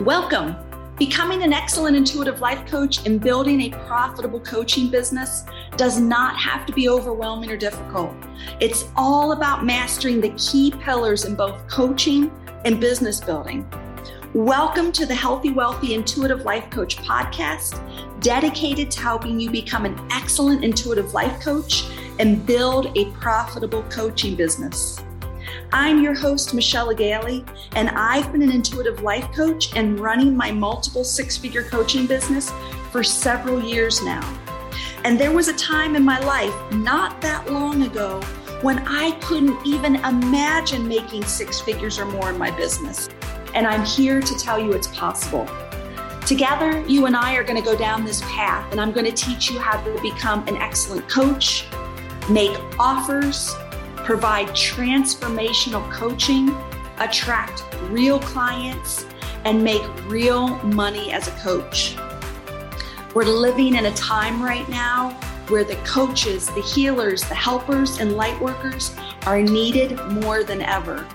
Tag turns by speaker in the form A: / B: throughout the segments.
A: Welcome. Becoming an excellent intuitive life coach and building a profitable coaching business does not have to be overwhelming or difficult. It's all about mastering the key pillars in both coaching and business building. Welcome to the Healthy, Wealthy, Intuitive Life Coach podcast, dedicated to helping you become an excellent intuitive life coach and build a profitable coaching business. I'm your host, Michelle Gailey, and I've been an intuitive life coach and running my multiple six figure coaching business for several years now. And there was a time in my life not that long ago when I couldn't even imagine making six figures or more in my business. And I'm here to tell you it's possible. Together, you and I are going to go down this path, and I'm going to teach you how to become an excellent coach, make offers, provide transformational coaching, attract real clients, and make real money as a coach. We're living in a time right now where the coaches, the healers, the helpers, and light workers are needed more than ever.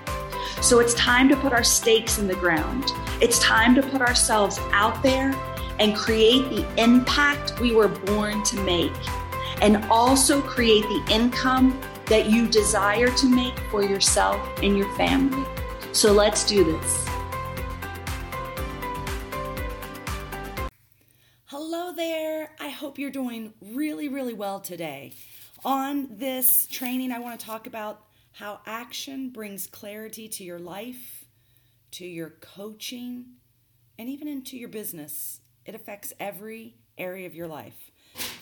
A: So it's time to put our stakes in the ground. It's time to put ourselves out there and create the impact we were born to make, and also create the income that you desire to make for yourself and your family. So let's do this.
B: Hello there. I hope you're doing really, really well today. On this training, I want to talk about how action brings clarity to your life, to your coaching, and even into your business. It affects every area of your life.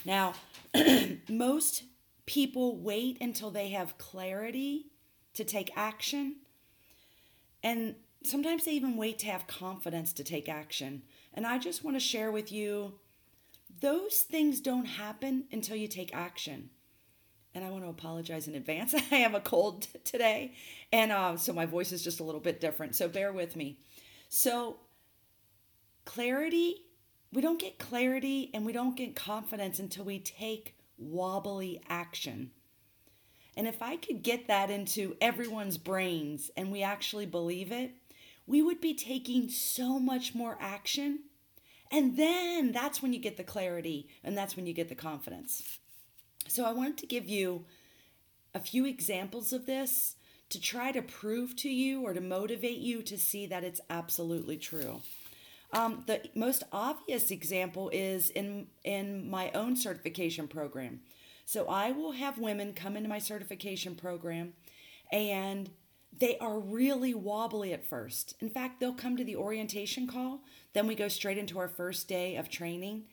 B: Now, most people wait until they have clarity to take action. And sometimes they even wait to have confidence to take action. And I just want to share with you those things don't happen until you take action. And I want to apologize in advance. I have a cold today, and uh, so my voice is just a little bit different. So bear with me. So, clarity, we don't get clarity and we don't get confidence until we take wobbly action. And if I could get that into everyone's brains and we actually believe it, we would be taking so much more action. And then that's when you get the clarity and that's when you get the confidence. So I wanted to give you a few examples of this to try to prove to you or to motivate you to see that it's absolutely true. Um, the most obvious example is in in my own certification program. So I will have women come into my certification program, and they are really wobbly at first. In fact, they'll come to the orientation call, then we go straight into our first day of training,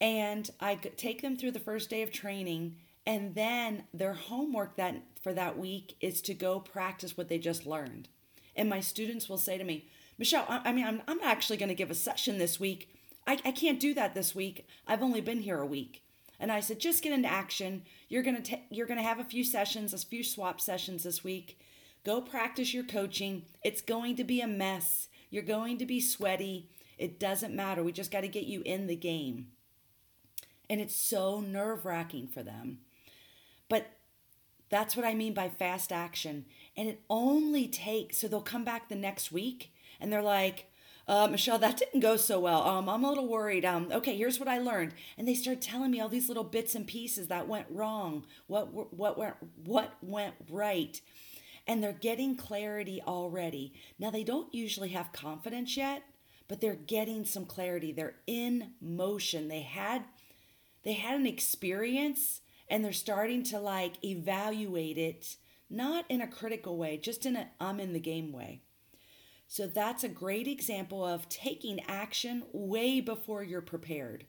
B: and I take them through the first day of training. And then their homework that for that week is to go practice what they just learned. And my students will say to me, Michelle, I, I mean, I'm, I'm actually going to give a session this week. I, I can't do that this week. I've only been here a week. And I said, just get into action. You're gonna ta- you're gonna have a few sessions, a few swap sessions this week. Go practice your coaching. It's going to be a mess. You're going to be sweaty. It doesn't matter. We just got to get you in the game. And it's so nerve wracking for them. But that's what I mean by fast action. And it only takes, so they'll come back the next week and they're like, uh, Michelle, that didn't go so well. Um, I'm a little worried. Um, okay, here's what I learned, and they start telling me all these little bits and pieces that went wrong, what what went what went right, and they're getting clarity already. Now they don't usually have confidence yet, but they're getting some clarity. They're in motion. They had they had an experience, and they're starting to like evaluate it, not in a critical way, just in a I'm in the game way. So that's a great example of taking action way before you're prepared.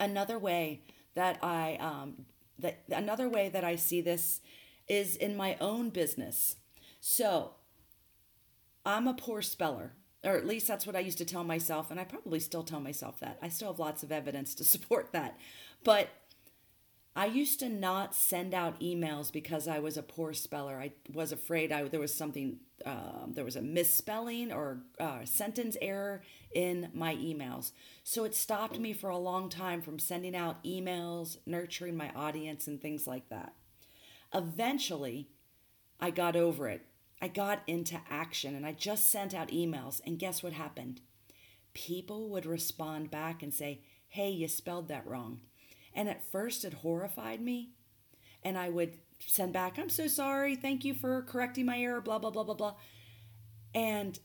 B: Another way that I um, that another way that I see this is in my own business. So I'm a poor speller, or at least that's what I used to tell myself, and I probably still tell myself that. I still have lots of evidence to support that. But I used to not send out emails because I was a poor speller. I was afraid I, there was something, uh, there was a misspelling or uh, sentence error in my emails. So it stopped me for a long time from sending out emails, nurturing my audience, and things like that. Eventually, I got over it. I got into action and I just sent out emails. And guess what happened? People would respond back and say, Hey, you spelled that wrong. And at first it horrified me. And I would send back, I'm so sorry. Thank you for correcting my error, blah, blah, blah, blah, blah. And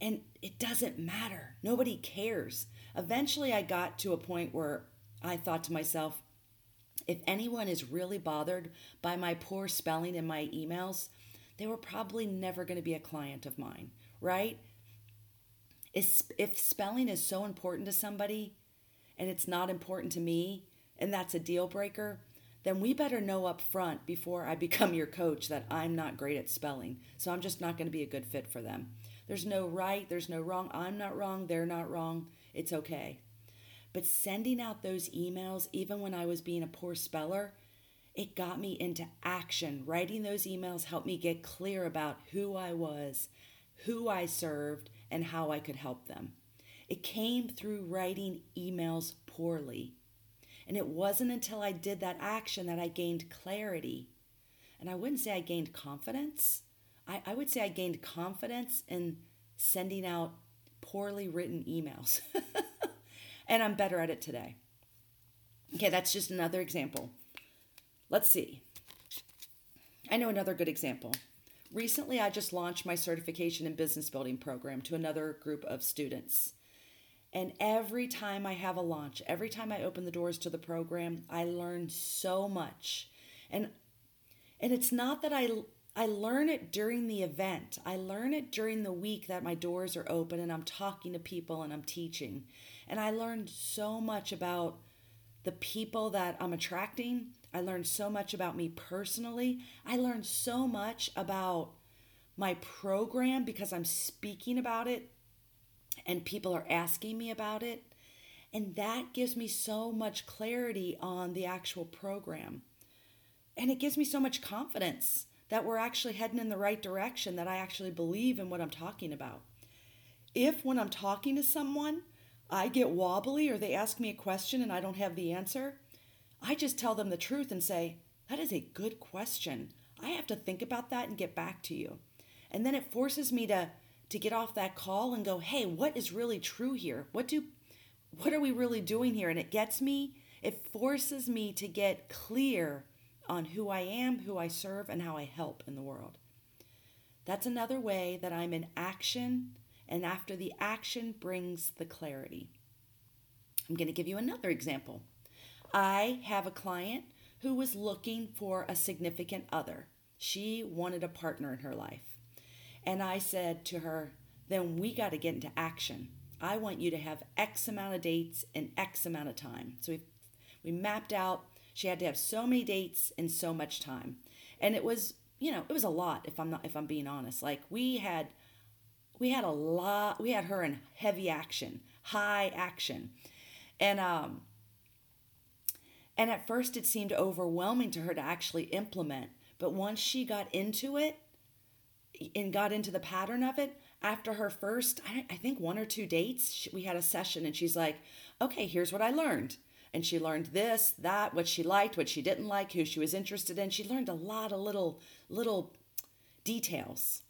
B: and it doesn't matter. Nobody cares. Eventually I got to a point where I thought to myself, if anyone is really bothered by my poor spelling in my emails, they were probably never going to be a client of mine, right? If spelling is so important to somebody and it's not important to me, and that's a deal breaker, then we better know up front before I become your coach that I'm not great at spelling. So I'm just not going to be a good fit for them. There's no right, there's no wrong. I'm not wrong, they're not wrong. It's okay. But sending out those emails, even when I was being a poor speller, it got me into action. Writing those emails helped me get clear about who I was, who I served, and how I could help them. It came through writing emails poorly. And it wasn't until I did that action that I gained clarity. And I wouldn't say I gained confidence. I, I would say I gained confidence in sending out poorly written emails. and I'm better at it today. Okay, that's just another example. Let's see. I know another good example. Recently, I just launched my certification in business building program to another group of students. And every time I have a launch, every time I open the doors to the program, I learn so much. And and it's not that I I learn it during the event. I learn it during the week that my doors are open and I'm talking to people and I'm teaching. And I learned so much about the people that I'm attracting. I learned so much about me personally. I learned so much about my program because I'm speaking about it and people are asking me about it. And that gives me so much clarity on the actual program. And it gives me so much confidence that we're actually heading in the right direction, that I actually believe in what I'm talking about. If when I'm talking to someone, I get wobbly or they ask me a question and I don't have the answer, I just tell them the truth and say, That is a good question. I have to think about that and get back to you. And then it forces me to to get off that call and go, "Hey, what is really true here? What do what are we really doing here?" And it gets me, it forces me to get clear on who I am, who I serve, and how I help in the world. That's another way that I'm in action, and after the action brings the clarity. I'm going to give you another example. I have a client who was looking for a significant other. She wanted a partner in her life. And I said to her, then we got to get into action. I want you to have X amount of dates in X amount of time. So we we mapped out she had to have so many dates in so much time. And it was, you know, it was a lot if I'm not if I'm being honest. Like we had we had a lot we had her in heavy action, high action. And um and at first it seemed overwhelming to her to actually implement, but once she got into it and got into the pattern of it, after her first, I, think one or two dates, we had a session and she's like, okay, here's what I learned and she learned this, that, what she liked, what she didn't like, who she was interested in. She learned a lot of little little details.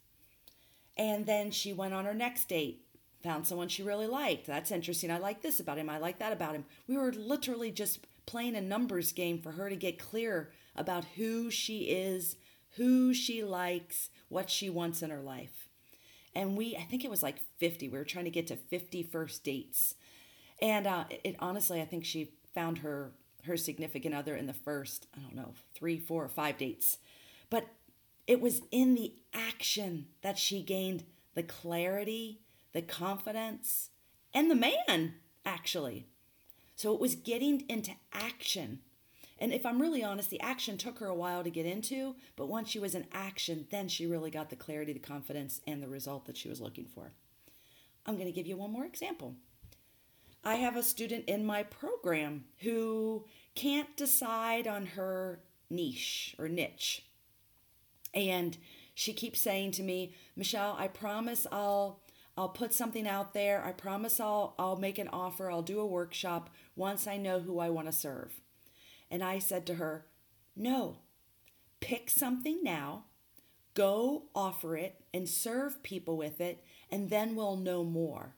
B: And then she went on her next date, found someone she really liked. That's interesting. I like this about him. I like that about him. We were literally just playing a numbers game for her to get clear about who she is, who she likes, what she wants in her life. And we, I think it was like 50. We were trying to get to 50 first dates. And uh, it honestly, I think she found her her significant other in the first, I don't know, three, four, or five dates. But it was in the action that she gained the clarity, the confidence, and the man, actually. So it was getting into action. And if I'm really honest, the action took her a while to get into, but once she was in action, then she really got the clarity, the confidence, and the result that she was looking for. I'm going to give you one more example. I have a student in my program who can't decide on her niche or niche. And she keeps saying to me, Michelle, I promise I'll I'll put something out there. I promise I'll I'll make an offer. I'll do a workshop once I know who I want to serve. And I said to her, "No. Pick something now. Go offer it and serve people with it, and then we'll know more.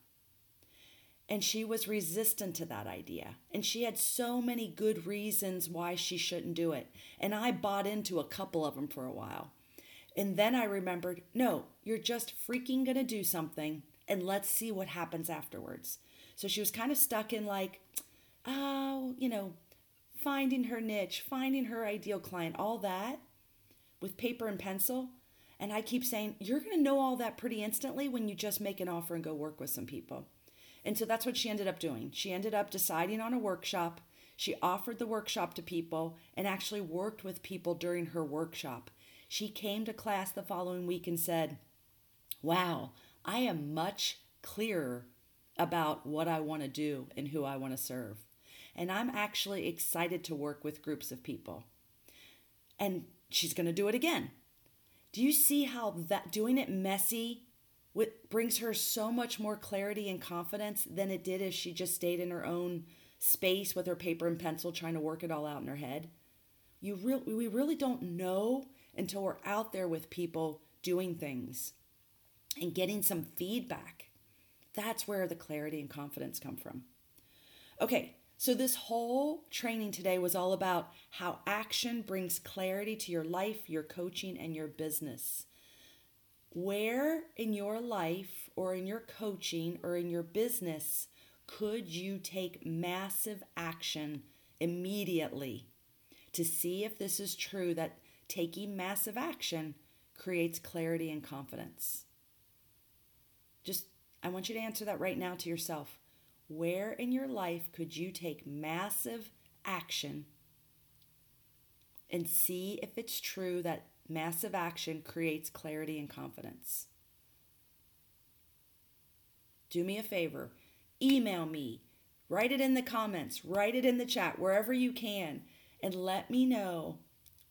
B: And she was resistant to that idea. And she had so many good reasons why she shouldn't do it. And I bought into a couple of them for a while. And then I remembered no, you're just freaking to do something and let's see what happens afterwards. So she was kind of stuck in like, oh, you know, finding her niche, finding her ideal client, all that with paper and pencil. And I keep saying, you're going to know all that pretty instantly when you just make an offer and go work with some people. And so that's what she ended up doing. She ended up deciding on a workshop. She offered the workshop to people and actually worked with people during her workshop. She came to class the following week and said, Wow, I am much clearer about what I want to do and who I want to serve. And I'm actually excited to work with groups of people. And she's going to do it again. Do you see how that doing it messy brings her so much more clarity and confidence than it did if she just stayed in her own space with her paper and pencil trying to work it all out in her head? You re- we really don't know until we're out there with people doing things and getting some feedback. That's where the clarity and confidence come from. Okay, so this whole training today was all about how action brings clarity to your life, your coaching, and your business. Where in your life or in your coaching or in your business could you take massive action immediately to see if this is true that taking massive action creates clarity and confidence? Just, I want you to answer that right now to yourself. Where in your life could you take massive action and see if it's true that massive action creates clarity and confidence? Do me a favor, email me, write it in the comments, write it in the chat, wherever you can, and let me know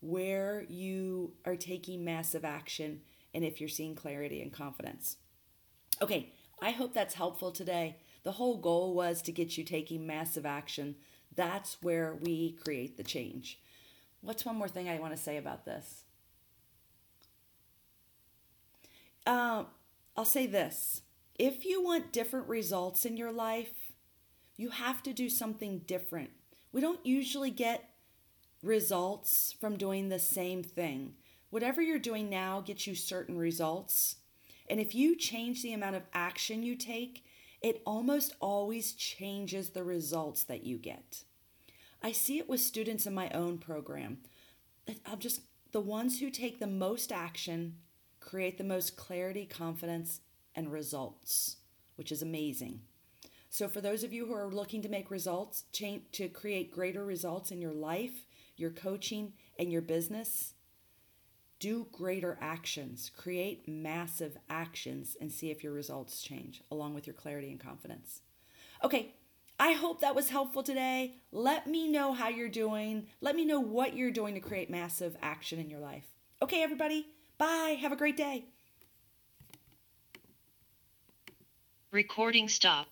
B: where you are taking massive action and if you're seeing clarity and confidence. Okay, I hope that's helpful today. The whole goal was to get you taking massive action. That's where we create the change. What's one more thing I want to say about this? Uh, I'll say this if you want different results in your life, you have to do something different. We don't usually get results from doing the same thing. Whatever you're doing now gets you certain results. And if you change the amount of action you take, it almost always changes the results that you get. I see it with students in my own program. I'm just the ones who take the most action create the most clarity, confidence, and results, which is amazing. So, for those of you who are looking to make results, change, to create greater results in your life, your coaching, and your business, do greater actions, create massive actions, and see if your results change along with your clarity and confidence. Okay, I hope that was helpful today. Let me know how you're doing. Let me know what you're doing to create massive action in your life. Okay, everybody, bye. Have a great day.
C: Recording stop.